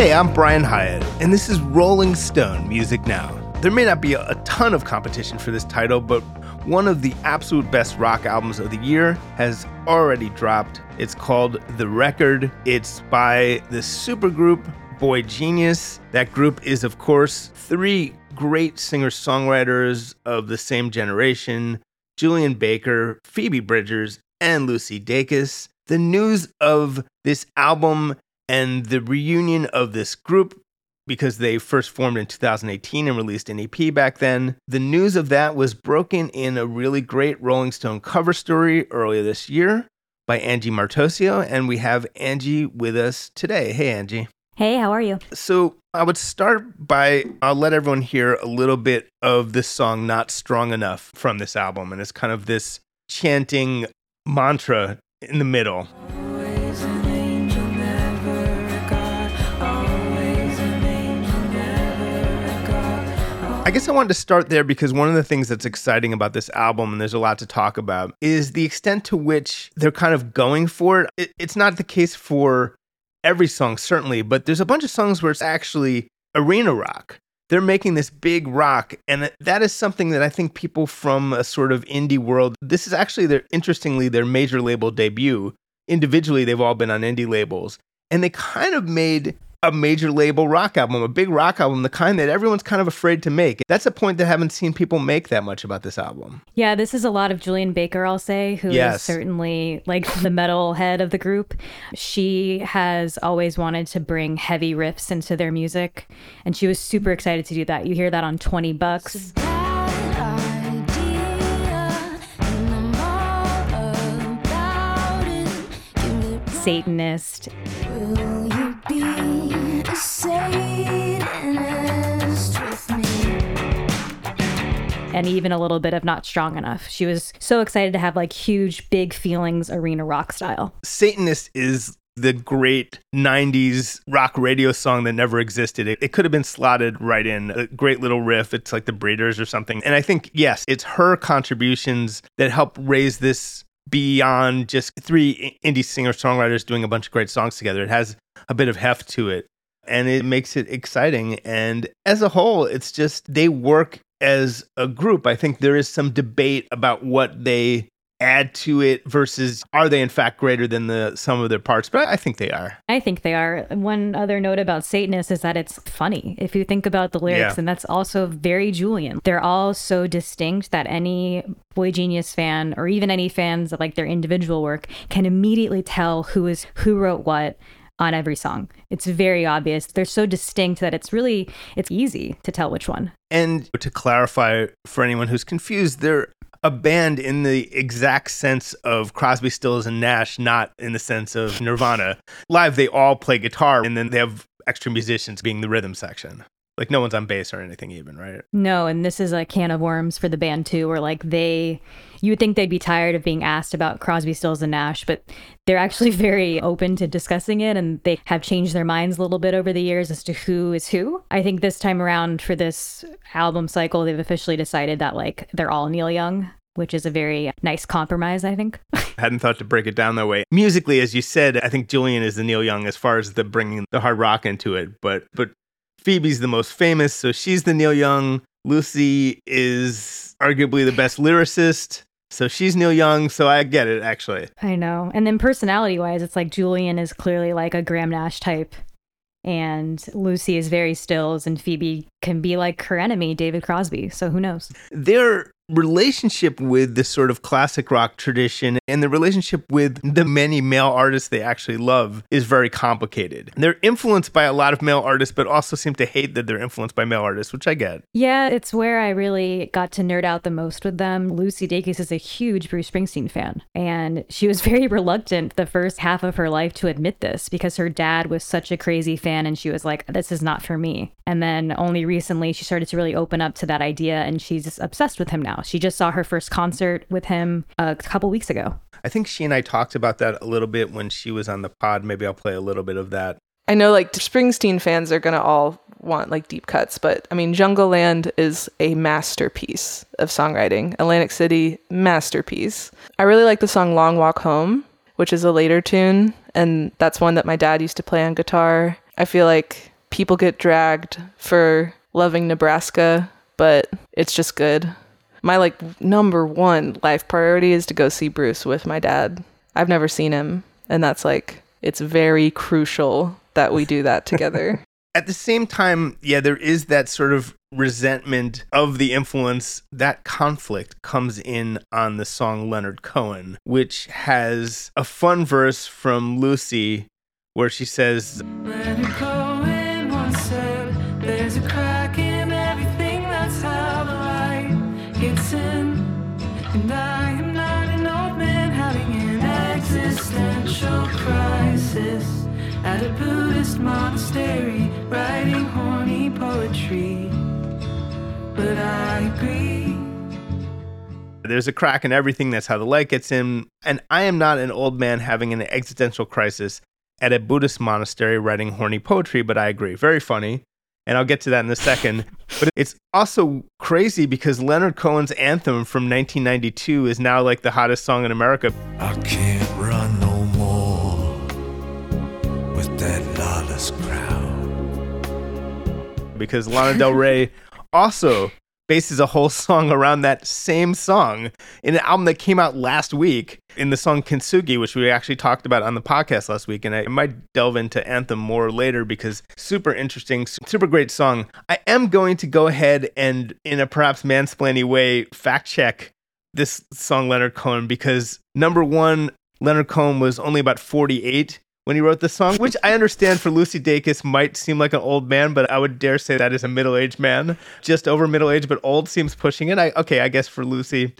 Hey, I'm Brian Hiatt, and this is Rolling Stone Music Now. There may not be a, ton of competition for this title, but one of the absolute best rock albums of the year has already dropped. It's called The Record. It's by the supergroup Boygenius. That group is, of course, three great singer songwriters of the same generation Julien Baker, Phoebe Bridgers, and Lucy Dacus. The news of this album and the reunion of this group because they first formed in 2018 and released an EP back then. The news of that was broken in a really great Rolling Stone cover story earlier this year by Angie Martoccio, and we have Angie with us today. Hey, Angie. Hey, how are you? So, I would start by I'll let everyone hear a little bit of this song Not Strong Enough from this album and it's kind of this chanting mantra in the middle. I guess I wanted to start there because one of the things that's exciting about this album, and there's a lot to talk about, is the extent to which they're kind of going for it. It's not the case for every song, certainly, but there's a bunch of songs where it's actually arena rock. They're making this big rock, and that is something that I think people from a sort of indie world, this is actually their, interestingly, their major label debut. Individually, they've all been on indie labels, and they kind of made a major label rock album, a big rock album, the kind that everyone's kind of afraid to make. That's a point that I haven't seen people make that much about this album. Yeah, this is a lot of Julien Baker, I'll say, who yes. is certainly like the metal head of the group. She has always wanted to bring heavy riffs into their music, and she was super excited to do that. You hear that on 20 bucks. Satanist. and even a little bit of not strong enough. She was so excited to have like huge, big feelings arena rock style. Satanist is the great 90s rock radio song that never existed. It, it, could have been slotted right in. A great little riff. It's like the Breeders or something. And I think, yes, it's her contributions that help raise this beyond just three indie singer songwriters doing a bunch of great songs together. It has a bit of heft to it and it makes it exciting. And as a whole, it's just they work as a group. I think there is some debate about what they add to it versus are they in fact greater than the sum of their parts but i think they are i think they are one other note about satanist is that it's funny if you think about the lyrics yeah. and that's also very julien they're all so distinct that any boygenius fan or even any fans of like their individual work can immediately tell who is who wrote what on every song. It's very obvious. They're so distinct that it's really it's easy to tell which one. And to clarify for anyone who's confused, they're a band in the exact sense of Crosby, Stills and Nash, not in the sense of Nirvana. Live they all play guitar and then they have extra musicians being the rhythm section. Like no one's on bass or anything even, right? No, and this is a can of worms for the band too, where like they you would think they'd be tired of being asked about Crosby, Stills, and Nash, but they're actually very open to discussing it and they have changed their minds a little bit over the years as to who is who. I think this time around for this album cycle, they've officially decided that like they're all Neil Young. Which is a very nice compromise, I think. I hadn't thought to break it down that way. Musically, as you said, I think Julien is the Neil Young as far as the bringing the hard rock into it. But but Phoebe's the most famous, so she's the Neil Young. Lucy is arguably the best lyricist. So she's Neil Young, so I get it actually. I know. And then personality wise, it's like Julien is clearly like a Graham Nash type. And Lucy is very stills, and Phoebe can be like her enemy, David Crosby. So who knows? They're relationship with the sort of classic rock tradition and the relationship with the many male artists they actually love is very complicated. They're influenced by a lot of male artists, but also seem to hate that they're influenced by male artists, which I get. Yeah, it's where I really got to nerd out the most with them. Lucy Dacus is a huge Bruce Springsteen fan, and she was very reluctant the first half of her life to admit this because her dad was such a crazy fan, and she was like, This is not for me. And then only recently she started to really open up to that idea, and she's obsessed with him now. She just saw her first concert with him a couple weeks ago. I think she and I talked about that a little bit when she was on the pod. Maybe I'll play a little bit of that. I know like Springsteen fans are going to all want like deep cuts, but I mean, Jungleland is a masterpiece of songwriting. Atlantic City, masterpiece. I really like the song Long Walk Home, which is a later tune, and that's one that my dad used to play on guitar. I feel like people get dragged for loving Nebraska, but it's just good. My like number one life priority is to go see Bruce with my dad. I've never seen him, and that's like it's very crucial that we do that together. At the same time, yeah, there is that sort of resentment of the influence. That conflict comes in on the song Leonard Cohen, which has a fun verse from Lucy where she says, crisis at a Buddhist monastery writing horny poetry. But I agree. There's a crack in everything. That's how the light gets in. And I am not an old man having an existential crisis at a Buddhist monastery writing horny poetry, but I agree. Very funny. And I'll get to that in a second. But it's also crazy because Leonard Cohen's anthem from 1992 is now like the hottest song in America. I can't run no more with that lawless crowd. because Lana Del Rey also bases a whole song around that same song in an album that came out last week in the song Kintsugi, which we actually talked about on the podcast last week. And I might delve into Anthem more later because super interesting, super great song. I am going to go ahead and, in a perhaps mansplaining way, fact check this song Leonard Cohen because number one, Leonard Cohen was only about 48 when he wrote the song, which I understand for Lucy Dacus might seem like an old man, but I would dare say that is a middle aged man. Just over middle age, but old seems pushing it. I okay, I guess for Lucy,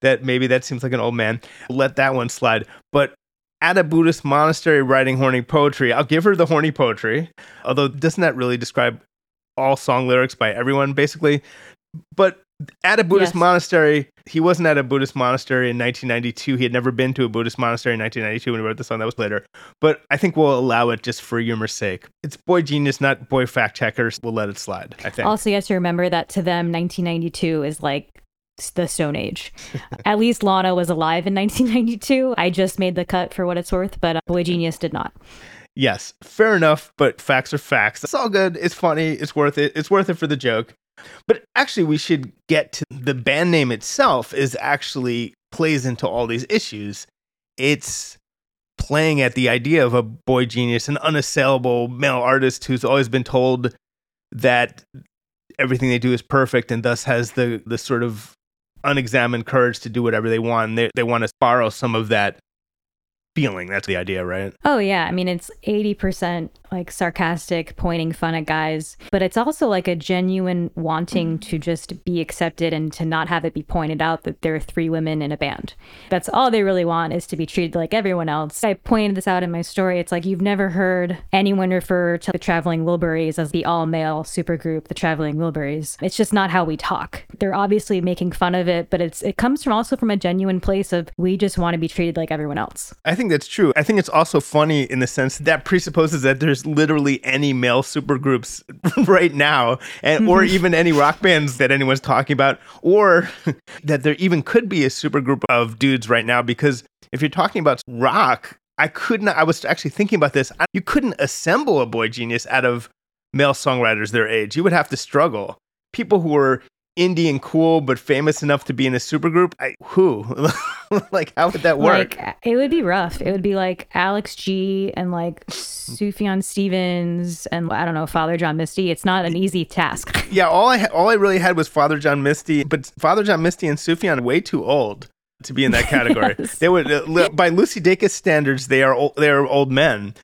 that maybe that seems like an old man. Let that one slide. But at a Buddhist monastery writing horny poetry, I'll give her the horny poetry. Although doesn't that really describe all song lyrics by everyone, basically? But at a Buddhist Yes. monastery, he wasn't at a Buddhist monastery in 1992. He had never been to a Buddhist monastery in 1992 when he wrote the song. That was later. But I think we'll allow it just for humor's sake. It's boygenius, not boy fact checkers. We'll let it slide, I think. Also, you have to remember that to them, 1992 is like the Stone Age. At least Lana was alive in 1992. I just made the cut for what it's worth, but uh, Boygenius did not. Yes, fair enough, but facts are facts. It's all good. It's funny. It's worth it. It's worth it for the joke. But actually, we should get to the band name itself is actually plays into all these issues. It's playing at the idea of a boy genius, an unassailable male artist who's always been told that everything they do is perfect and thus has the the sort of unexamined courage to do whatever they want. They they want to borrow some of that feeling. That's the idea, right? Oh, yeah. I mean, it's 80% like sarcastic, pointing fun at guys, but it's also like a genuine wanting to just be accepted and to not have it be pointed out that there are three women in a band. That's all they really want is to be treated like everyone else. I pointed this out in my story. It's like you've never heard anyone refer to the Traveling Wilburys as the all male supergroup, the Traveling Wilburys. It's just not how we talk. They're obviously making fun of it, but it's it comes from also from a genuine place of we just want to be treated like everyone else. I think that's true. I think it's also funny in the sense that presupposes that there's literally any male supergroups right now, and or mm-hmm. even any rock bands that anyone's talking about, or that there even could be a supergroup of dudes right now. Because if you're talking about rock, I couldn't. I was actually thinking about this. I, you couldn't assemble a boy genius out of male songwriters their age. You would have to struggle. People who were indie and cool but famous enough to be in a supergroup. I, who? like, how would that work? Like it would be rough. It would be like Alex G and like Sufjan Stevens and I don't know Father John Misty. It's not an easy task. Yeah, all I ha- all I really had was Father John Misty, but Father John Misty and Sufjan way too old to be in that category. Yes. They would, uh, by Lucy Dacus standards, they are old, they are old men.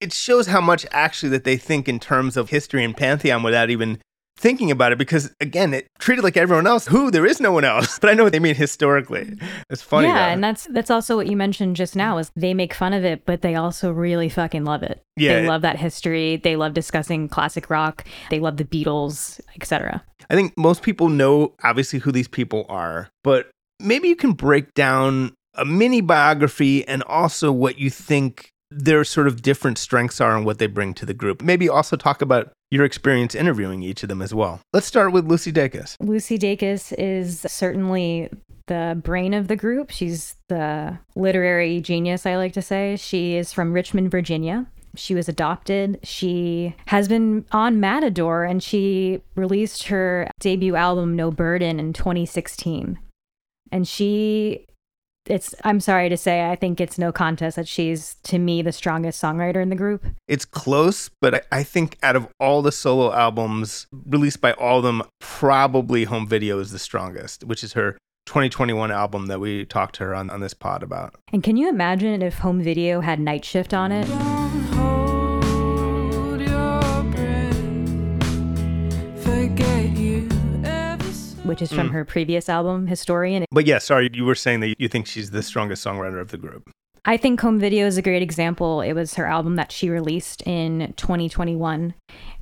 It shows how much actually that they think in terms of history and pantheon without even thinking about it. Because again, it treated like everyone else. Who there is no one else. But I know what they mean historically. It's funny. yeah, though. and that's that's also what you mentioned just now is they make fun of it, but they also really fucking love it. Yeah, they it- love that history. They love discussing classic rock. They love the Beatles, etc. I think most people know obviously who these people are, but maybe you can break down a mini biography and also what you think their sort of different strengths are and what they bring to the group. Maybe also talk about your experience interviewing each of them as well. Let's start with Lucy Dacus. Lucy Dacus is certainly the brain of the group. She's the literary genius, I like to say. She is from Richmond, Virginia. She was adopted. She has been on Matador and she released her debut album No Burden in 2016. And she it's I'm sorry to say I think it's no contest that she's to me the strongest songwriter in the group. It's close, but I- I think out of all the solo albums released by all of them, probably Home Video is the strongest, which is her 2021 album that we talked to her on, on this pod about. And can you imagine if home video had night shift on it? Which is from mm. her previous album, Historian. But yeah, sorry, you were saying that you think she's the strongest songwriter of the group. I think Home Video is a great example. It was her album that she released in 2021.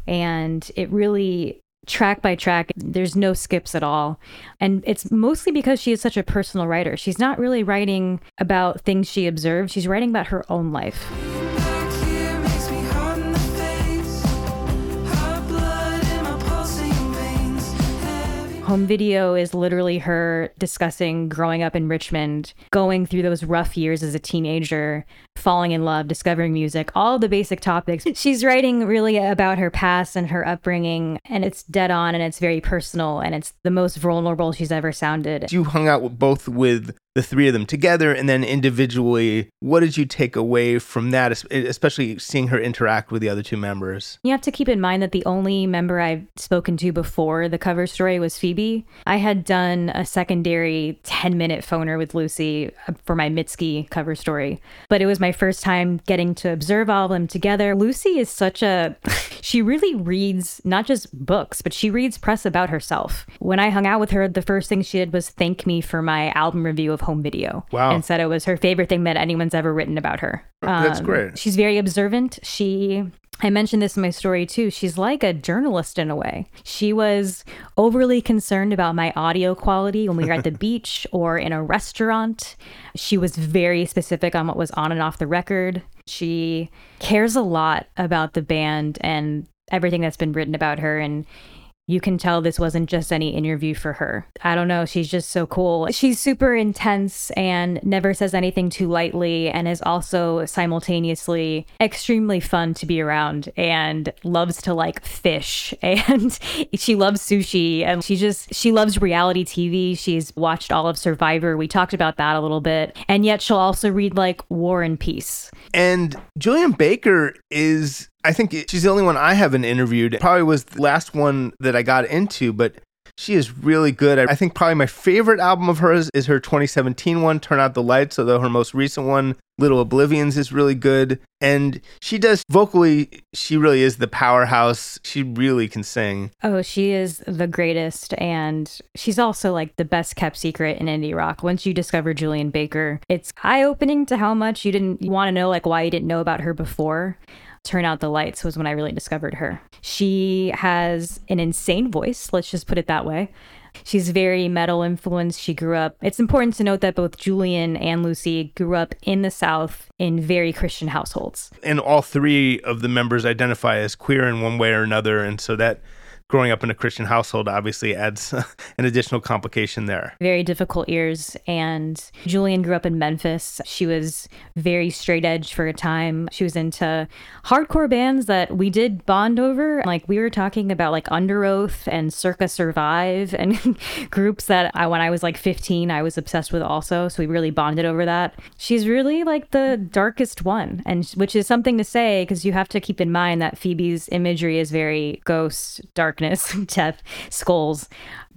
And it really, track by track, there's no skips at all. And it's mostly because she is such a personal writer. She's not really writing about things she observed, she's writing about her own life. Home video is literally her discussing growing up in Richmond, going through those rough years as a teenager, falling in love, discovering music, all the basic topics. She's writing really about her past and her upbringing, and it's dead on and it's very personal and it's the most vulnerable she's ever sounded. You hung out with both with the three of them together and then individually. What did you take away from that, especially seeing her interact with the other two members? You have to keep in mind that the only member I've spoken to before the cover story was Phoebe. I had done a secondary 10 minute phoner with Lucy uh, for my Mitski cover story, but it was my first time getting to observe all of them together. Lucy is such a, she really reads not just books, but she reads press about herself. When I hung out with her, the first thing she did was thank me for my album review of Home Video. Wow. And said it was her favorite thing that anyone's ever written about her. That's Um, great. She's very observant. She I mentioned this in my story too. She's like a journalist in a way. She was overly concerned about my audio quality when we were at the beach or in a restaurant. She was very specific on what was on and off the record. She cares a lot about the band and everything that's been written about her and you can tell this wasn't just any interview for her. I don't know. She's just so cool. She's super intense and never says anything too lightly, and is also simultaneously extremely fun to be around and loves to like fish. And she loves sushi and she just, she loves reality TV. She's watched all of Survivor. We talked about that a little bit. And yet she'll also read like War and Peace. And Julien Baker is, I think she's the only one I haven't interviewed. Probably was the last one that I got into, but she is really good. I think probably my favorite album of hers is her 2017 one, Turn Out the Lights, although her most recent one, Little Oblivions, is really good. And she does vocally, she really is the powerhouse. She really can sing. Oh, she is the greatest. And she's also like the best kept secret in indie rock. Once you discover Julien Baker, it's eye opening to how much you didn't want to know, like why you didn't know about her before. Turn Out the Lights was when I really discovered her. She has an insane voice, let's just put it that way. She's very metal influenced. She grew up. It's important to note that both Julien and Lucy grew up in the South in very Christian households. And all three of the members identify as queer in one way or another. And so that growing up in a Christian household obviously adds an additional complication there. very difficult years. And Julien grew up in Memphis. She was very straight edge for a time. She was into hardcore bands that we did bond over. Like we were talking about like Underoath and Circa Survive and groups that I, when I was like 15, I was obsessed with also. So we really bonded over that. She's really like the darkest one, and which is something to say because you have to keep in mind that Phoebe's imagery is very ghost, darkness, death, skulls.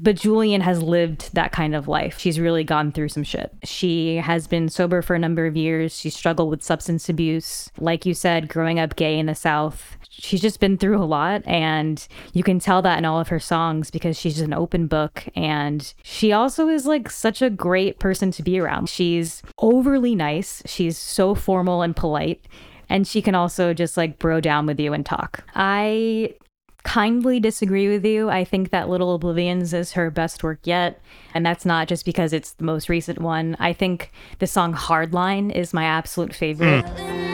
But Julien has lived that kind of life. She's really gone through some shit. She has been sober for a number of years. She struggled with substance abuse. Like you said, growing up gay in the South, she's just been through a lot. And you can tell that in all of her songs because she's an open book. And she also is like such a great person to be around. She's overly nice. She's so formal and polite. And she can also just like bro down with you and talk. I kindly disagree with you. I think that Little Oblivions is her best work yet. And that's not just because it's the most recent one. I think the song Hardline is my absolute favorite. In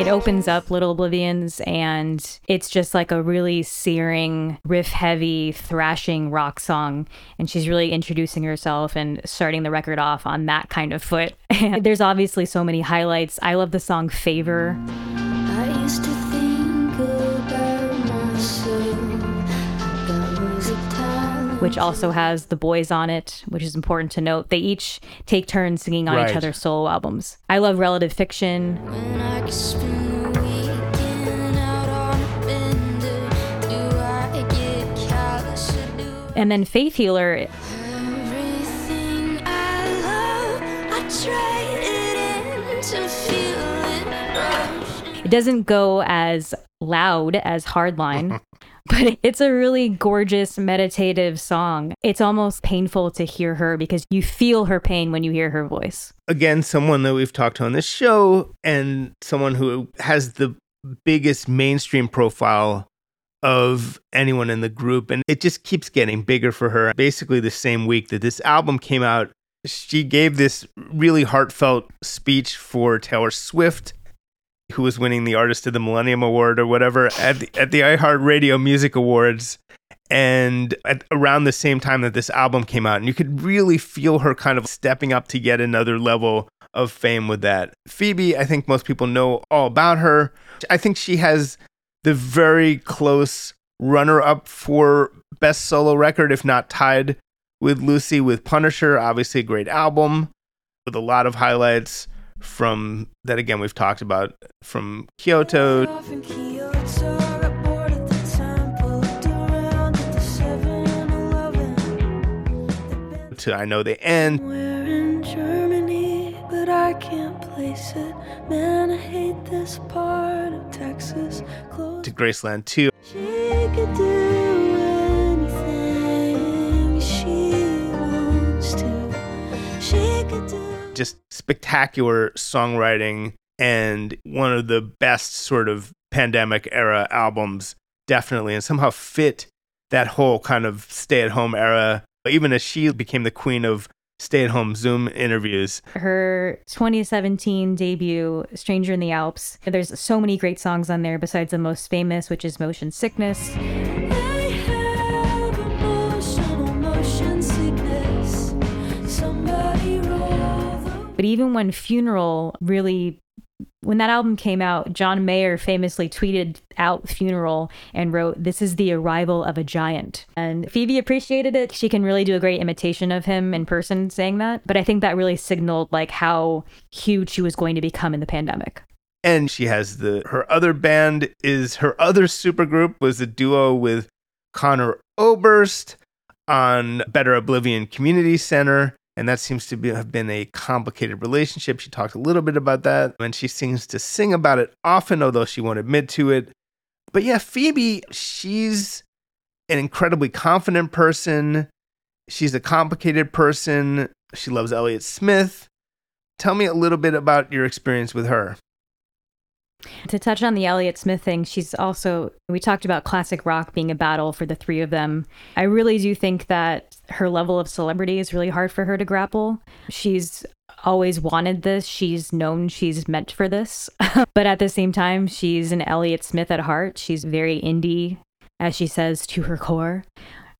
It opens up Little Oblivions and it's just like a really searing, riff heavy, thrashing rock song. And she's really introducing herself and starting the record off on that kind of foot. There's obviously so many highlights. I love the song Favor. Which also has the boys on it, which is important to note. They each take turns singing on Right. each other's solo albums. I love Relative Fiction. When I could spend the weekend out on a bender, do I get callous or do And then Faith Healer, everything I love? I trade it in to feel it rush. it doesn't go as loud as Hardline. But it's a really gorgeous meditative song. It's almost painful to hear her because you feel her pain when you hear her voice. again someone that we've talked to on this show and someone who has the biggest mainstream profile of anyone in the group and it just keeps getting bigger for her basically the same week that this album came out she gave this really heartfelt speech for Taylor Swift who was winning the artist of the millennium award or whatever at the, at the iHeartRadio Music Awards and at around the same time that this album came out. And you could really feel her kind of stepping up to yet another level of fame with that. Phoebe i think most people know all about her. I think she has the very close runner up for best solo record if not tied with lucy with punisher obviously a great album with a lot of highlights from that again we've talked about from kyoto Off in Kyoto, got bored at the temple, looked around at the 7-Eleven. to i know the end We're in Germany, but I can't place it. Man, I hate this part of Texas. Close. to graceland too. She just spectacular songwriting and one of the best sort of pandemic era albums definitely and somehow fit that whole kind of stay at home era even as she became the queen of stay at home zoom interviews Her 2017 debut, Stranger in the Alps, there's so many great songs on there besides the most famous, which is Motion Sickness. But even when Funeral really, when that album came out, John Mayer famously tweeted out Funeral and wrote, This is the arrival of a giant. And Phoebe appreciated it. She can really do a great imitation of him in person saying that. But I think that really signaled like how huge she was going to become in the pandemic. and she has the her other band is her other supergroup was a duo with Conor Oberst on Better Oblivion Community Center and that seems to be, have been a complicated relationship. She talked a little bit about that and she seems to sing about it often although she won't admit to it. But yeah, Phoebe, she's an incredibly confident person. She's a complicated person. She loves Elliott Smith. Tell me a little bit about your experience with her. To touch on the Elliott Smith thing, she's also, we talked about classic rock being a battle for the three of them. I really do think that her level of celebrity is really hard for her to grapple. She's always wanted this, she's known she's meant for this. but at the same time, she's an Elliott Smith at heart. She's very indie, as she says, to her core.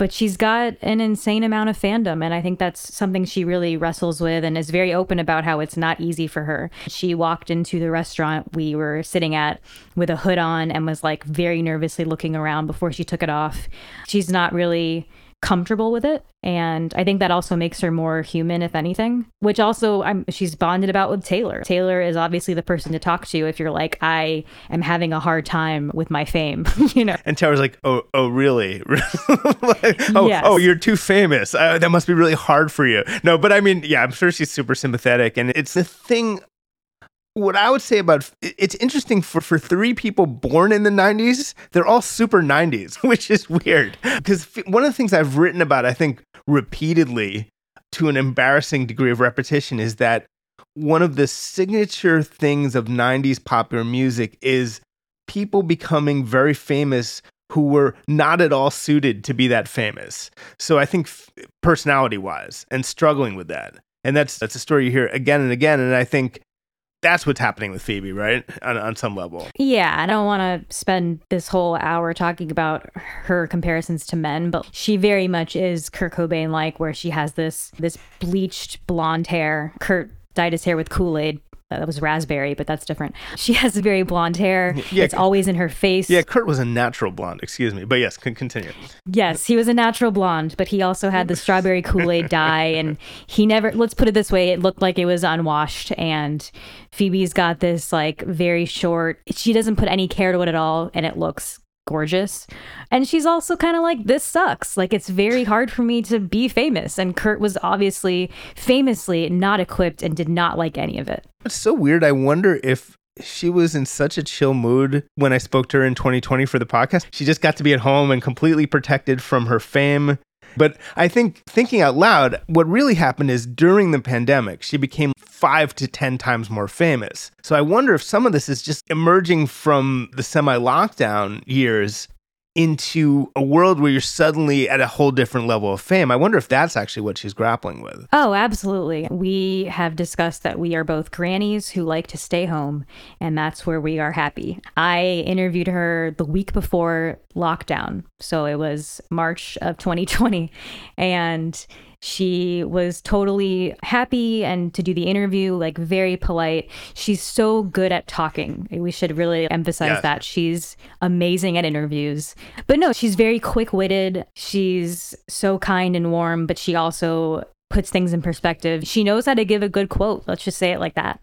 But she's got an insane amount of fandom, and I think that's something she really wrestles with and is very open about how it's not easy for her. She walked into the restaurant we were sitting at with a hood on and was like very nervously looking around before she took it off. She's not really comfortable with it and i think that also makes her more human if anything which also I'm, she's bonded about with taylor taylor is obviously the person to talk to if you're like i am having a hard time with my fame you know And Taylor's like, oh, oh, really? Like, oh, Yes. oh, you're too famous. Uh, that must be really hard for you. No, but I mean, yeah, I'm sure she's super sympathetic, and it's the thing. What I would say about it's interesting for for three people born in the '90s, they're all super '90s, which is weird. Because one of the things I've written about, I think repeatedly, to an embarrassing degree of repetition, is that one of the signature things of '90s popular music is people becoming very famous who were not at all suited to be that famous. So I think personality wise and struggling with that. And that's that's a story you hear again and again and I think that's what's happening with Phoebe, right? On, on some level. Yeah, I don't want to spend this whole hour talking about her comparisons to men, but she very much is Kurt Cobain like, where she has this this bleached blonde hair. Kurt dyed his hair with Kool Aid. That was raspberry, but that's different. She has very blonde hair. Yeah. it's always in her face. Yeah, Kurt was a natural blonde, excuse me. But yes, con- continue. Yes, he was a natural blonde, but he also had the strawberry Kool Aid dye, and he never. Let's put it this way: it looked like it was unwashed. And Phoebe's got this like very short. She doesn't put any care to it at all, and it looks gorgeous. And she's also kind of like, this sucks. Like it's very hard for me to be famous. And Kurt was obviously, famously, not equipped and did not like any of it. It's so weird. I wonder if she was in such a chill mood when I spoke to her in 2020 for the podcast. She just got to be at home and completely protected from her fame. But I think thinking out loud, what really happened is during the pandemic, she became five to 10 times more famous. So I wonder if some of this is just emerging from the semi lockdown years into a world where you're suddenly at a whole different level of fame. I wonder if that's actually what she's grappling with. Oh, absolutely. We have discussed that we are both grannies who like to stay home, and that's where we are happy. I interviewed her the week before lockdown. So it was March of 2020. And she was totally happy and to do the interview, like very polite. She's so good at talking. We should really emphasize Yes. that. She's amazing at interviews. But no, she's very quick witted. She's so kind and warm, but she also puts things in perspective. She knows how to give a good quote. Let's just say it like that.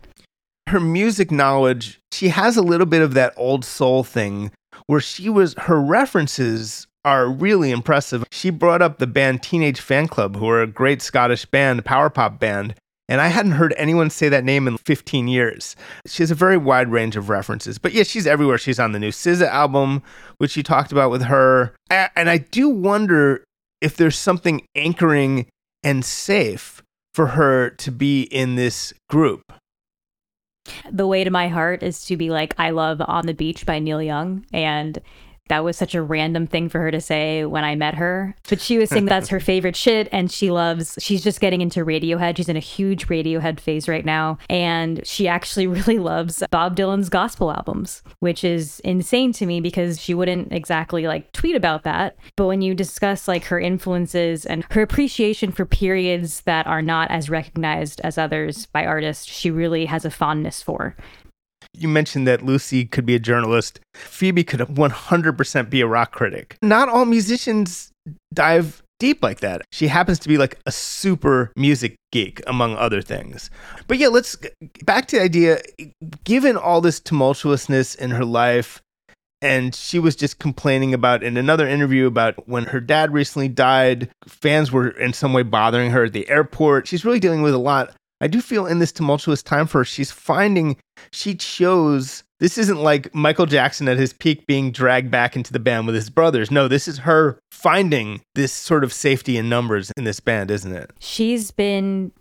her music knowledge, she has a little bit of that old soul thing where she was her references are really impressive. She brought up the band Teenage Fanclub, who are a great Scottish band, power pop band. And I hadn't heard anyone say that name in 15 years. She has a very wide range of references. But yeah, she's everywhere. She's on the new SZA album, which you talked about with her. And I do wonder if there's something anchoring and safe for her to be in this group. the way to my heart is to be like i love on the beach by neil young and that was such a random thing for her to say when I met her. But she was saying that's her favorite shit and she loves, she's just getting into Radiohead. She's in a huge Radiohead phase right now. And she actually really loves Bob Dylan's gospel albums, which is insane to me because she wouldn't exactly like tweet about that. But when you discuss like her influences and her appreciation for periods that are not as recognized as others by artists, she really has a fondness for. You mentioned that Lucy could be a journalist. Phoebe could 100% be a rock critic. Not all musicians dive deep like that. She happens to be like a super music geek, among other things. But yeah, let's back to the idea given all this tumultuousness in her life, and she was just complaining about in another interview about when her dad recently died, fans were in some way bothering her at the airport. She's really dealing with a lot. I do feel in this tumultuous time for her, she's finding she chose this isn't like Michael Jackson at his peak being dragged back into the band with his brothers. No, this is her finding this sort of safety in numbers in this band, isn't it? she's been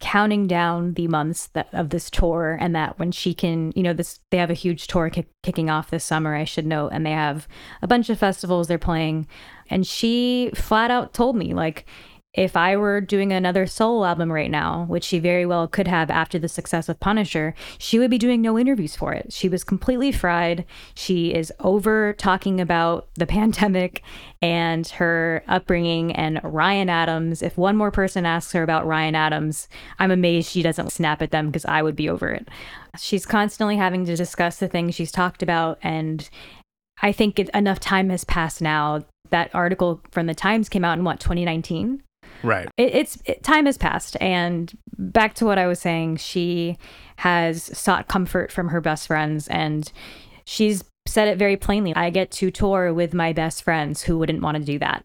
counting down the months that of this tour and that when she can you know this they have a huge tour kick, kicking off this summer i should note and they have a bunch of festivals they're playing and she flat out told me like if I were doing another solo album right now, which she very well could have after the success of Punisher, she would be doing no interviews for it. She was completely fried. She is over talking about the pandemic and her upbringing and Ryan Adams. If one more person asks her about Ryan Adams, I'm amazed she doesn't snap at them because I would be over it. She's constantly having to discuss the things she's talked about and I think it, enough time has passed now. That article from the Times came out in what 2019 Right. it, it's it, time has passed. And back to what i was saying she has sought comfort from her best friends and she's said it very plainly. I get to tour with my best friends who wouldn't want to do that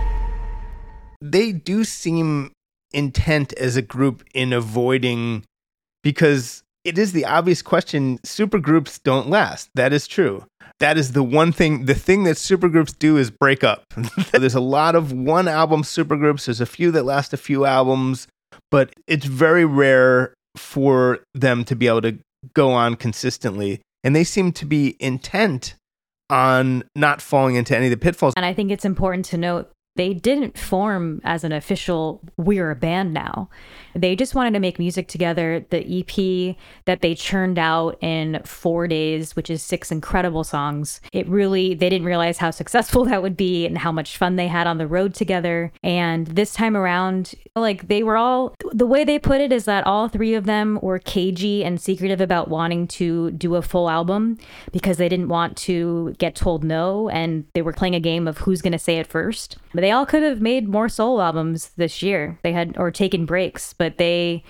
They do seem intent as a group in avoiding because it is the obvious question supergroups don't last. That is true. That is the one thing, the thing that supergroups do is break up. There's a lot of one album supergroups, there's a few that last a few albums, but it's very rare for them to be able to go on consistently. And they seem to be intent on not falling into any of the pitfalls. And I think it's important to note they didn't form as an official we're a band now. They just wanted to make music together. The ep that they churned out in four days which is six incredible songs it really they didn't realize how successful that would be and how much fun they had on the road together. And this time around like they were all the way they put it is that all three of them were cagey and secretive about wanting to do a full album because they didn't want to get told no. And they were playing a game of who's going to say it first they all could have made more solo albums this year. They had or taken breaks, but they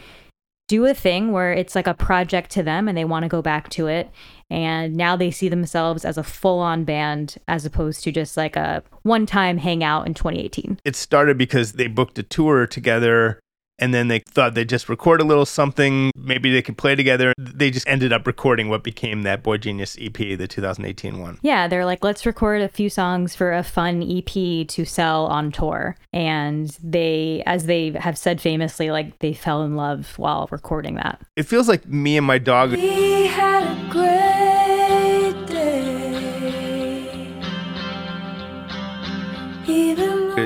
do a thing where it's like a project to them and they want to go back to it. And now they see themselves as a full on band as opposed to just like a one time hangout in 2018. It started because they booked a tour together and then they thought they'd just record a little something. Maybe they could play together. They just ended up recording what became that Boygenius EP, the 2018 one. Yeah, they're like, let's record a few songs for a fun EP to sell on tour. And they, as they have said famously, like they fell in love while recording that. It feels like me and my dog.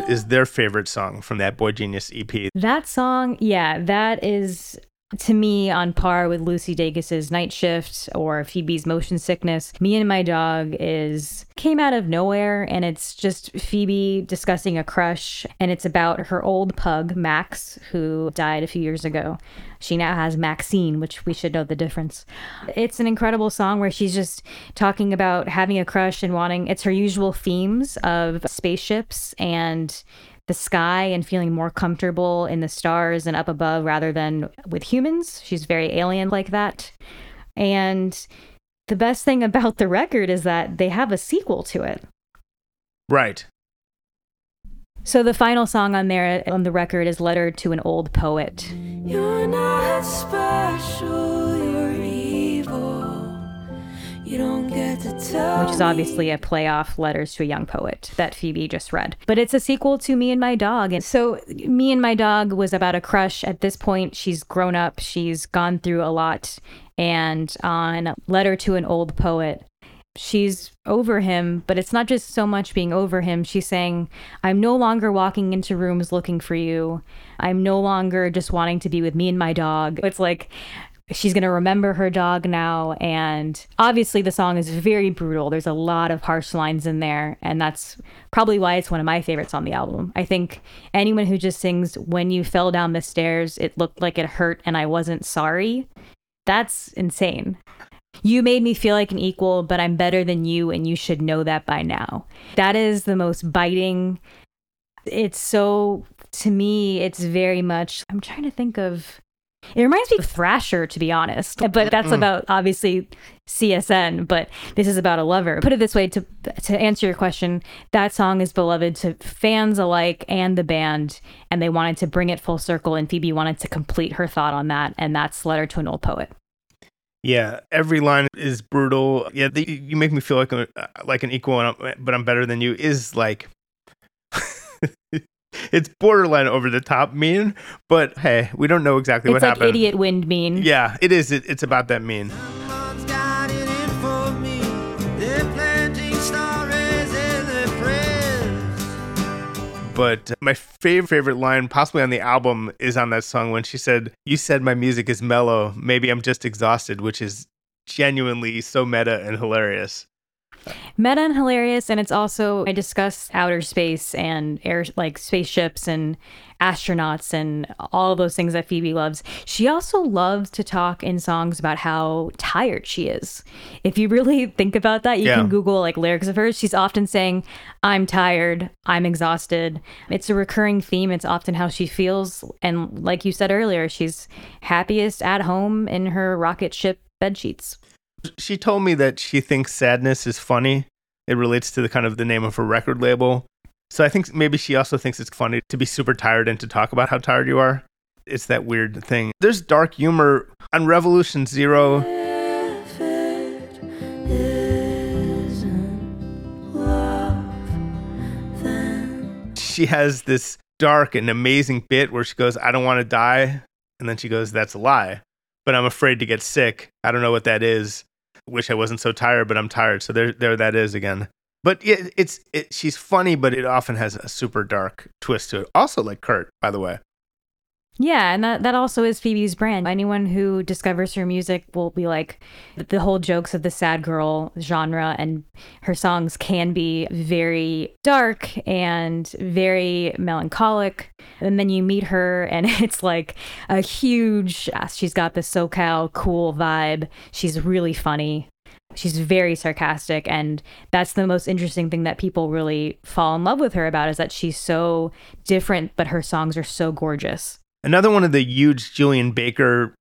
Is their favorite song from that Boygenius EP. That song, yeah, that is to me on par with Lucy Dacus's Night Shift or Phoebe's Motion Sickness. Me and My Dog is came out of nowhere and it's just Phoebe discussing a crush and it's about her old pug Max who died a few years ago. She now has Maxine, which we should know the difference. It's an incredible song where she's just talking about having a crush and wanting it's her usual themes of spaceships and the sky and feeling more comfortable in the stars and up above rather than with humans. She's very alien like that. And the best thing about the record is that they have a sequel to it. Right. So the final song on there on the record is Letter to an Old Poet. You're not special, which is obviously a playoff letters to a young poet that Phoebe just read. But it's a sequel to Me and My Dog. And so Me and My Dog was about a crush. At this point, she's grown up, she's gone through a lot. And on Letter to an Old Poet, she's over him, but it's not just so much being over him. She's saying, I'm no longer walking into rooms looking for you. I'm no longer just wanting to be with me and my dog. It's like she's going to remember her dog now. And obviously, the song is very brutal. There's a lot of harsh lines in there. And that's probably why it's one of my favorites on the album. I think anyone who just sings, When you fell down the stairs, it looked like it hurt and I wasn't sorry, that's insane. You made me feel like an equal, but I'm better than you, and you should know that by now. That is the most biting. It's so, to me, it's very much, I'm trying to think of it reminds me of Thrasher, to be honest, but that's mm. about obviously CSN. But this is about a lover. Put it this way: to to answer your question, that song is beloved to fans alike and the band, and they wanted to bring it full circle. And Phoebe wanted to complete her thought on that, and that's "Letter to an Old Poet." Yeah, every line is brutal. Yeah, the, you make me feel like a, like an equal, and I'm- but I'm better than you. Is like. it's borderline over the top mean, but hey, we don't know exactly It's what like happened. idiot wind mean. Yeah, it is. It, it's about that mean. Someone's got it in for me. They're planting stories in their prayers. But my favorite favorite line, possibly on the album, is on that song when she said, "You said my music is mellow. Maybe I'm just exhausted," which is genuinely so meta and hilarious. Meta and hilarious and it's also i discuss outer space and air like spaceships and astronauts and all of those things that phoebe loves. She also loves to talk in songs about how tired she is. If you really think about that you Yeah. can google like lyrics of hers. She's often saying i'm tired i'm exhausted. It's a recurring theme. It's often how she feels. And like you said earlier she's happiest at home in her rocket ship bed sheets She told me that she thinks sadness is funny. It relates to the kind of the name of her record label. So I think maybe she also thinks it's funny to be super tired and to talk about how tired you are. It's that weird thing. There's dark humor on Revolution Zero. She has this dark and amazing bit where she goes, I don't want to die. And then she goes, That's a lie. But I'm afraid to get sick. I don't know what that is. Wish I wasn't so tired, but I'm tired. So there, there that is again. But yeah, it's it, she's funny, but it often has a super dark twist to it. Also, like Kurt, by the way. Yeah, and that, that also is Phoebe's brand. Anyone who discovers her music will be like the whole jokes of the sad girl genre, and her songs can be very dark and very melancholic. And then you meet her, and it's like a huge, uh, she's got the SoCal cool vibe. She's really funny. She's very sarcastic, and that's the most interesting thing that people really fall in love with her about is that she's so different, but her songs are so gorgeous. Another one of the huge Julien Baker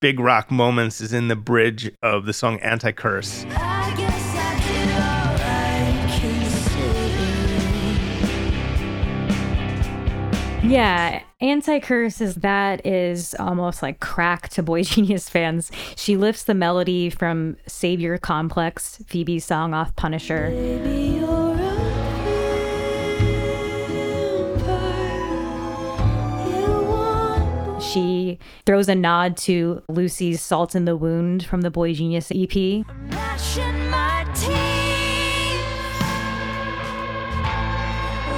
big rock moments is in the bridge of the song Anti Curse. I I did all I can see. Yeah, Anti Curse is that is almost like crack to Boy Genius fans. She lifts the melody from Savior Complex, Phoebe's song off Punisher. Baby, She throws a nod to Lucy's Salt in the Wound from the Boygenius EP. gnashing my teeth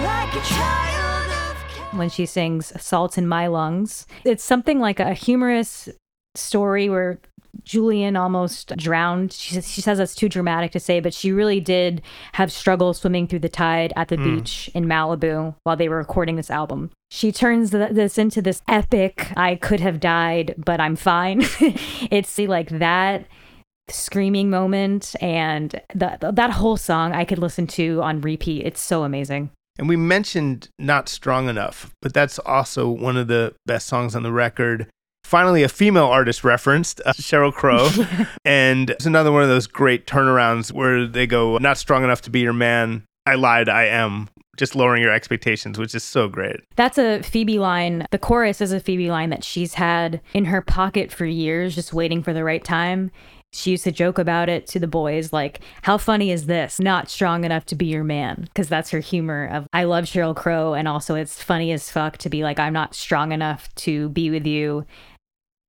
like a child of when she sings Salt in My Lungs. It's something like a humorous story where Julien almost drowned. She, says- she says that's too dramatic to say, but she really did have struggle swimming through the tide at the hmm. beach in Malibu while they were recording this album. She turns th- this into this epic, I could have died, but I'm fine. it's like that screaming moment and the, that whole song I could listen to on repeat. It's so amazing. And we mentioned Not Strong Enough, but that's also one of the best songs on the record. Finally, a female artist referenced, uh, Sheryl Crow. and it's another one of those great turnarounds where they go, Not strong enough to be your man. I lied, I am. Just lowering your expectations, which is so great. That's a Phoebe line. The chorus is a Phoebe line that she's had in her pocket for years, just waiting for the right time. She used to joke about it to the boys, like, how funny is this? Not strong enough to be your man. Because that's her humor of, I love Sheryl Crow. And also, it's funny as fuck to be like, I'm not strong enough to be with you.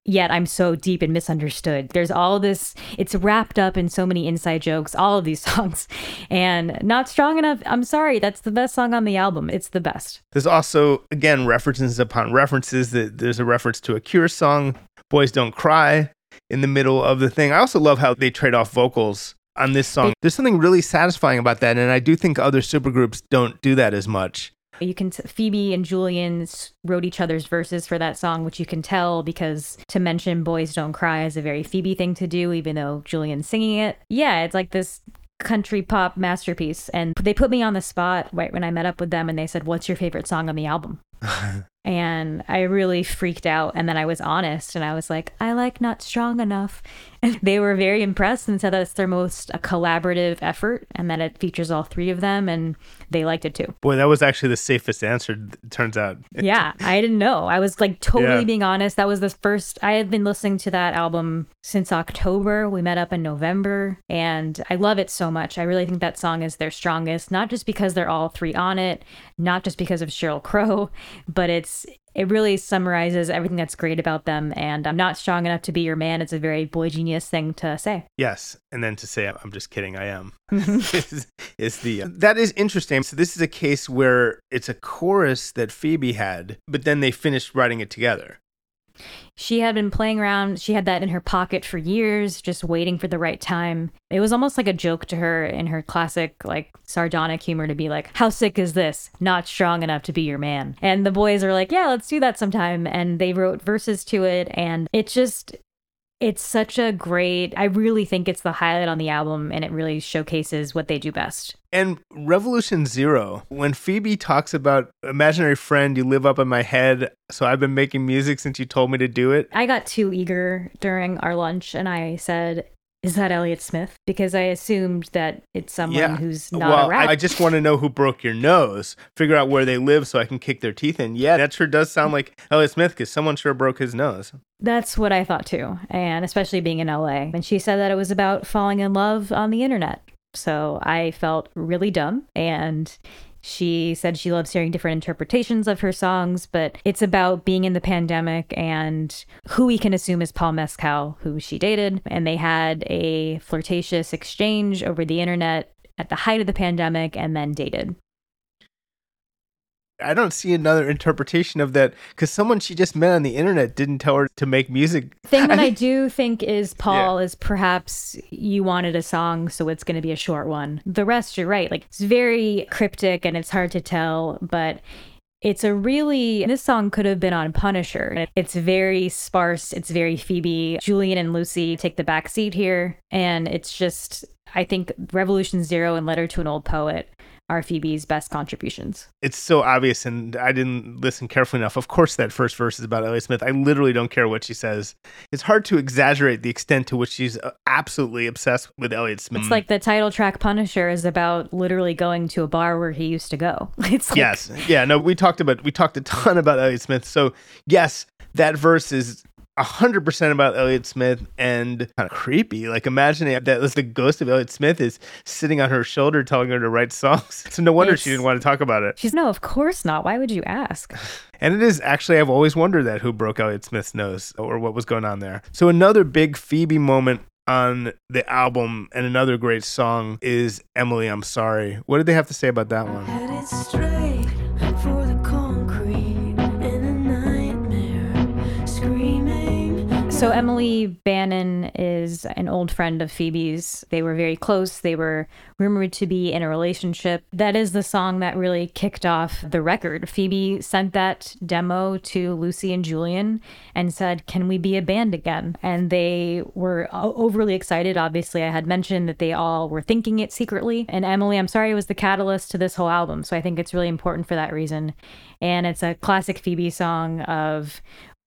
Yet I'm so deep and misunderstood. There's all this, it's wrapped up in so many inside jokes, all of these songs. And not strong enough. I'm sorry, that's the best song on the album. It's the best. There's also, again, references upon references. That There's a reference to a Cure song, Boys Don't Cry, in the middle of the thing. I also love how they trade off vocals on this song. There's something really satisfying about that. And I do think other supergroups don't do that as much. You can t- Phoebe and Julien wrote each other's verses for that song, which you can tell because to mention "Boys Don't Cry" is a very Phoebe thing to do, even though Julien's singing it. Yeah, it's like this country pop masterpiece, and they put me on the spot right when I met up with them, and they said, "What's your favorite song on the album?" and I really freaked out, and then I was honest, and I was like, "I like Not Strong Enough," and they were very impressed and said that's their most a collaborative effort, and that it features all three of them, and they liked it too. Boy, that was actually the safest answer, it turns out. yeah, I didn't know. I was like totally Yeah. being honest. That was the first I had been listening to that album since October. We met up in November and I love it so much. I really think that song is their strongest, not just because they're all three on it, not just because of Sheryl Crow, but it's it really summarizes everything that's great about them and I'm not strong enough to be your man. It's a very boygenius thing to say. Yes, and then to say I'm just kidding, I am. is, is the uh, that is interesting. So this is a case where it's a chorus that Phoebe had, but then they finished writing it together. She had been playing around. She had that in her pocket for years, just waiting for the right time. It was almost like a joke to her in her classic, like, sardonic humor to be like, How sick is this? Not strong enough to be your man. And the boys are like, Yeah, let's do that sometime. And they wrote verses to it. And it just, it's such a great, I really think it's the highlight on the album and it really showcases what they do best. And Revolution Zero, when Phoebe talks about imaginary friend, you live up in my head, so I've been making music since you told me to do it. I got too eager during our lunch and I said, Is that Elliott Smith? Because I assumed that it's someone Yeah. who's not well, a. I, I just want to know who broke your nose. Figure out where they live so I can kick their teeth in. Yeah, that sure does sound like Elliott Smith because someone sure broke his nose. That's what I thought too. And especially being in LA. And she said that it was about falling in love on the internet. So I felt really dumb. And she said she loves hearing different interpretations of her songs, but it's about being in the pandemic and who we can assume is Paul Mescal, who she dated. And they had a flirtatious exchange over the internet at the height of the pandemic and then dated. I don't see another interpretation of that because someone she just met on the internet didn't tell her to make music. thing that I, think- do think is Paul is perhaps you wanted a song, so it's going to be a short one. The rest, you're right. Like it's very cryptic and it's hard to tell, but it's a really this song could have been on Punisher. It's very sparse. It's very Phoebe. Julien and Lucy take the back seat here, and it's just I think Revolution Zero and Letter to an Old Poet are Phoebe's best contributions. It's so obvious, and I didn't listen carefully enough. Of course, that first verse is about Elliott Smith. I literally don't care what she says. It's hard to exaggerate the extent to which she's uh, absolutely obsessed with Elliott Smith. It's like the title track Punisher is about literally going to a bar where he used to go. It's like, yes, yeah. No, we talked about we talked a ton about Elliott Smith. So yes, that verse is hundred percent about Elliott Smith and kind of creepy. Like imagining that the ghost of Elliott Smith is sitting on her shoulder, telling her to write songs. So no wonder she didn't want to talk about it. She's no, of course not. Why would you ask? And it is actually, I've always wondered that who broke Elliott Smith's nose or what was going on there. So, another big Phoebe moment on the album and another great song is Emily, I'm Sorry. What did they have to say about that one? So Emily Bannon is an old friend of Phoebe's. They were very close. They were rumored to be in a relationship. That is the song that really kicked off the record. Phoebe sent that demo to Lucy and Julien and said, "Can we be a band again?" And they were overly excited. Obviously, I had mentioned that they all were thinking it secretly. And Emily, I'm sorry, was the catalyst to this whole album. So I think it's really important for that reason. And it's a classic Phoebe song of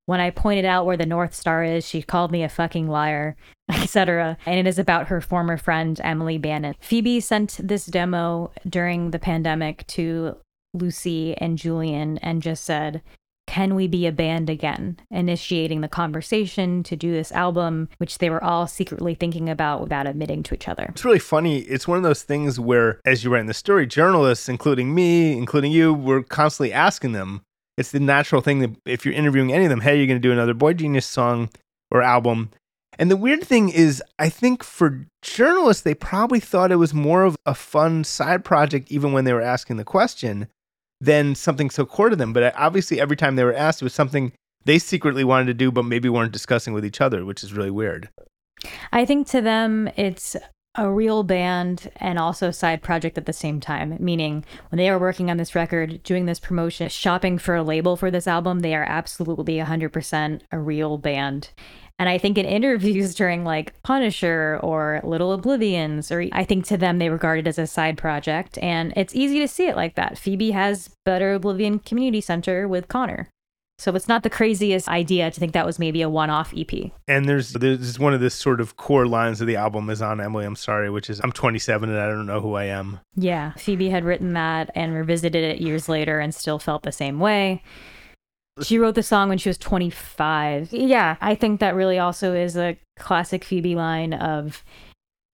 when I pointed out where the North Star is, she called me a fucking liar, etc. And it is about her former friend, Emily Bannon. Phoebe sent this demo during the pandemic to Lucy and Julien and just said, Can we be a band again? Initiating the conversation to do this album, which they were all secretly thinking about without admitting to each other. It's really funny. It's one of those things where, as you write in the story, journalists, including me, including you, were constantly asking them. It's the natural thing that if you're interviewing any of them, hey, you're going to do another Boygenius song or album. And the weird thing is, I think for journalists, they probably thought it was more of a fun side project, even when they were asking the question, than something so core to them. But uh, obviously, every time they were asked, it was something they secretly wanted to do, but maybe weren't discussing with each other, which is really weird. I think to them, it's a real band and also side project at the same time. Meaning, when they are working on this record, doing this promotion, shopping for a label for this album, they are absolutely 100% a real band. And I think in interviews during like Punisher or Little Oblivions, or I think to them they regard it as a side project. And it's easy to see it like that. Phoebe has Better Oblivion Community Center with Conor. So it's not the craziest idea to think that was maybe a one off E EP. And there's there's one of the sort of core lines of the album is on Emily, I'm sorry, which is I'm 27 and I don't know who I am. Yeah, Phoebe had written that and revisited it years later and still felt the same way. She wrote the song when she was 25. Yeah, I think that really also is a classic Phoebe line of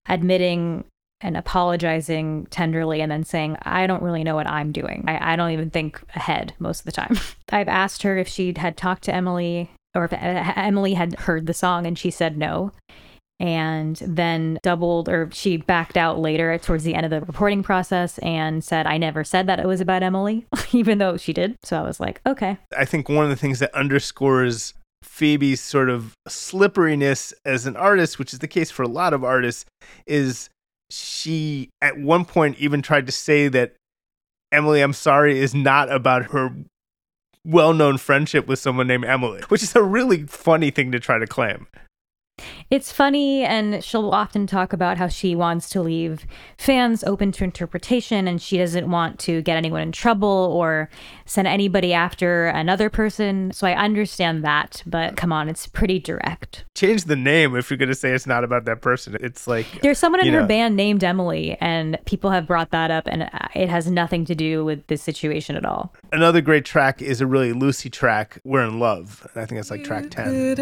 admitting and apologizing tenderly and then saying, I don't really know what I'm doing. I, I don't even think ahead most of the time. I've asked her if she had talked to Emily or if uh, Emily had heard the song and she said no and then doubled or she backed out later towards the end of the reporting process and said i never said that it was about emily even though she did so i was like okay I think one of the things that underscores Phoebe's sort of slipperiness as an artist, which is the case for a lot of artists, is she at one point even tried to say that Emily, I'm sorry, is not about her well known friendship with someone named Emily, which is a really funny thing to try to claim. It's funny, and she'll often talk about how she wants to leave fans open to interpretation and she doesn't want to get anyone in trouble or send anybody after another person. So I understand that, but come on, it's pretty direct. Change the name if you're going to say it's not about that person. It's like There's someone in her know. band named Emily, and people have brought that up, and it has nothing to do with this situation at all. Another great track is a really Lucy track, We're in Love. I think it's like track 10. Could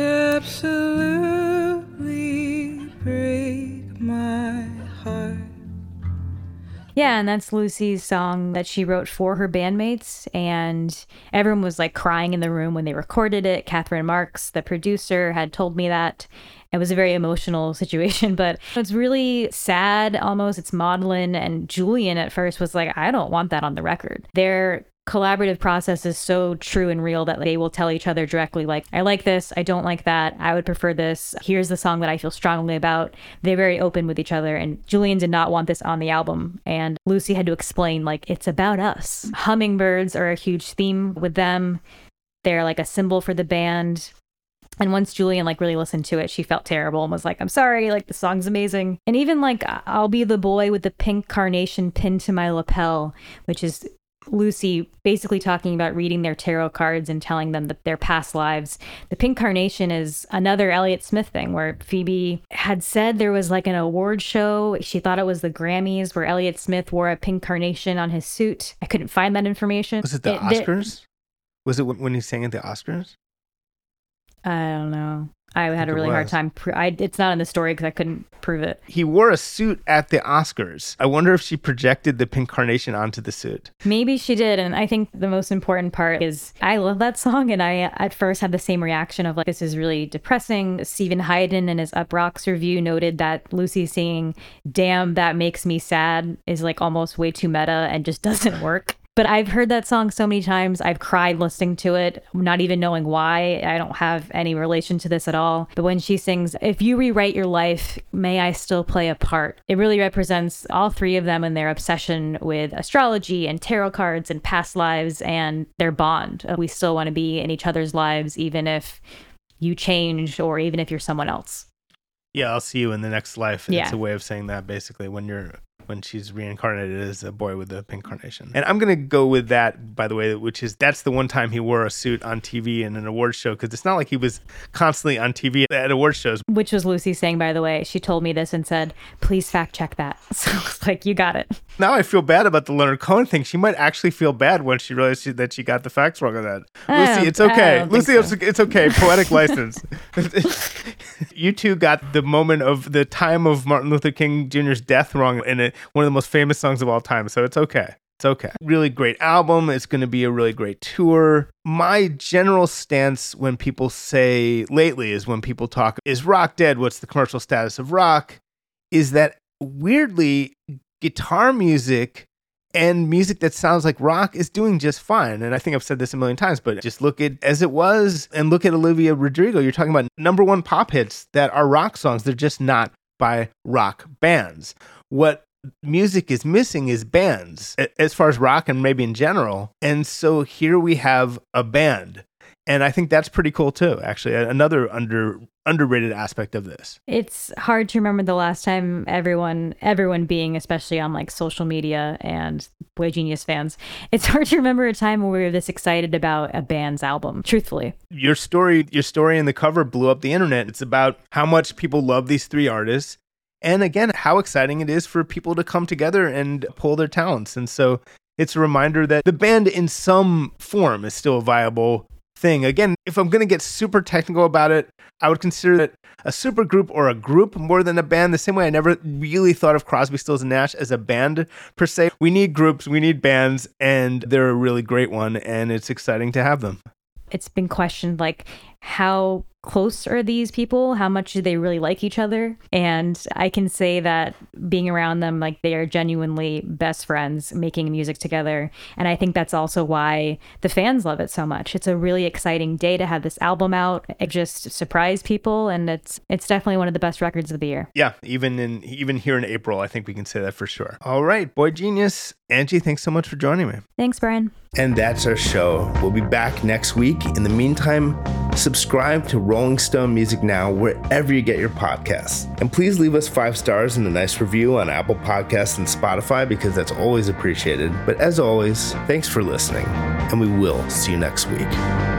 Yeah, and that's Lucy's song that she wrote for her bandmates. And everyone was like crying in the room when they recorded it. Catherine Marks, the producer, had told me that. It was a very emotional situation, but it's really sad almost. It's maudlin. And Julien at first was like, I don't want that on the record. Their collaborative process is so true and real that they will tell each other directly, like, I like this, I don't like that, I would prefer this, here's the song that I feel strongly about. They're very open with each other, and Julien did not want this on the album. And Lucy had to explain, like, it's about us. Hummingbirds are a huge theme with them, they're like a symbol for the band. And once Julien like really listened to it, she felt terrible and was like, "I'm sorry, like the song's amazing." And even like "I'll be the boy with the pink carnation pinned to my lapel," which is Lucy basically talking about reading their tarot cards and telling them that their past lives. The pink carnation is another Elliott Smith thing where Phoebe had said there was like an award show. She thought it was the Grammys where Elliott Smith wore a pink carnation on his suit. I couldn't find that information. Was it the there- Oscars? Was it when he sang at the Oscars? I don't know. I had a really hard time. Pr- I, it's not in the story because I couldn't prove it. He wore a suit at the Oscars. I wonder if she projected the pink carnation onto the suit. Maybe she did. And I think the most important part is I love that song. And I at first had the same reaction of like, this is really depressing. Steven Hyden in his Uproxx review noted that Lucy singing, damn, that makes me sad is like almost way too meta and just doesn't work. But I've heard that song so many times. I've cried listening to it, not even knowing why. I don't have any relation to this at all. But when she sings, If you rewrite your life, may I still play a part? It really represents all three of them and their obsession with astrology and tarot cards and past lives and their bond. We still want to be in each other's lives, even if you change or even if you're someone else. Yeah, I'll see you in the next life. Yeah. It's a way of saying that basically when you're when she's reincarnated as a boy with a pink carnation. And I'm gonna go with that, by the way, which is that's the one time he wore a suit on TV in an award show because it's not like he was constantly on TV at award shows. Which was Lucy saying, by the way. She told me this and said, please fact check that. So I was like, you got it. Now I feel bad about the Leonard Cohen thing. She might actually feel bad when she realized she, that she got the facts wrong on that. I Lucy, it's okay. Lucy, think it's, it's okay. Poetic license. you two got the moment of the time of Martin Luther King Jr.'s death wrong in it, one of the most famous songs of all time. So it's okay. It's okay. Really great album. It's going to be a really great tour. My general stance when people say lately is when people talk, is rock dead? What's the commercial status of rock? Is that weirdly, guitar music and music that sounds like rock is doing just fine. And I think I've said this a million times, but just look at as it was and look at Olivia Rodrigo. You're talking about number one pop hits that are rock songs. They're just not by rock bands. What music is missing is bands as far as rock and maybe in general. And so here we have a band. And I think that's pretty cool too, actually. Another under underrated aspect of this. It's hard to remember the last time everyone, everyone being, especially on like social media and Boygenius fans, it's hard to remember a time where we were this excited about a band's album, truthfully. your story your story in the cover blew up the internet it's about how much people love these three artists and again how exciting it is for people to come together and pull their talents. And so it's a reminder that the band in some form is still a viable thing. Again if i'm going to get super technical about it i would consider it a super group or a group more than a band the same way i never really thought of crosby stills and nash as a band per se. We need groups we need bands and they're a really great one and it's exciting to have them. It's been questioned like, how close are these people? How much do they really like each other? And I can say that being around them, like they are genuinely best friends making music together. And I think that's also why the fans love it so much. It's a really exciting day to have this album out. It just surprised people and it's it's definitely one of the best records of the year. Yeah, even in even here in April, I think we can say that for sure. All right, boygenius, Angie, thanks so much for joining me. Thanks, Brian. And that's our show. We'll be back next week. In the meantime, subscribe to Rolling Stone Music Now wherever you get your podcasts. And please leave us five stars and a nice review on Apple Podcasts and Spotify because that's always appreciated. But as always, thanks for listening, and we will see you next week.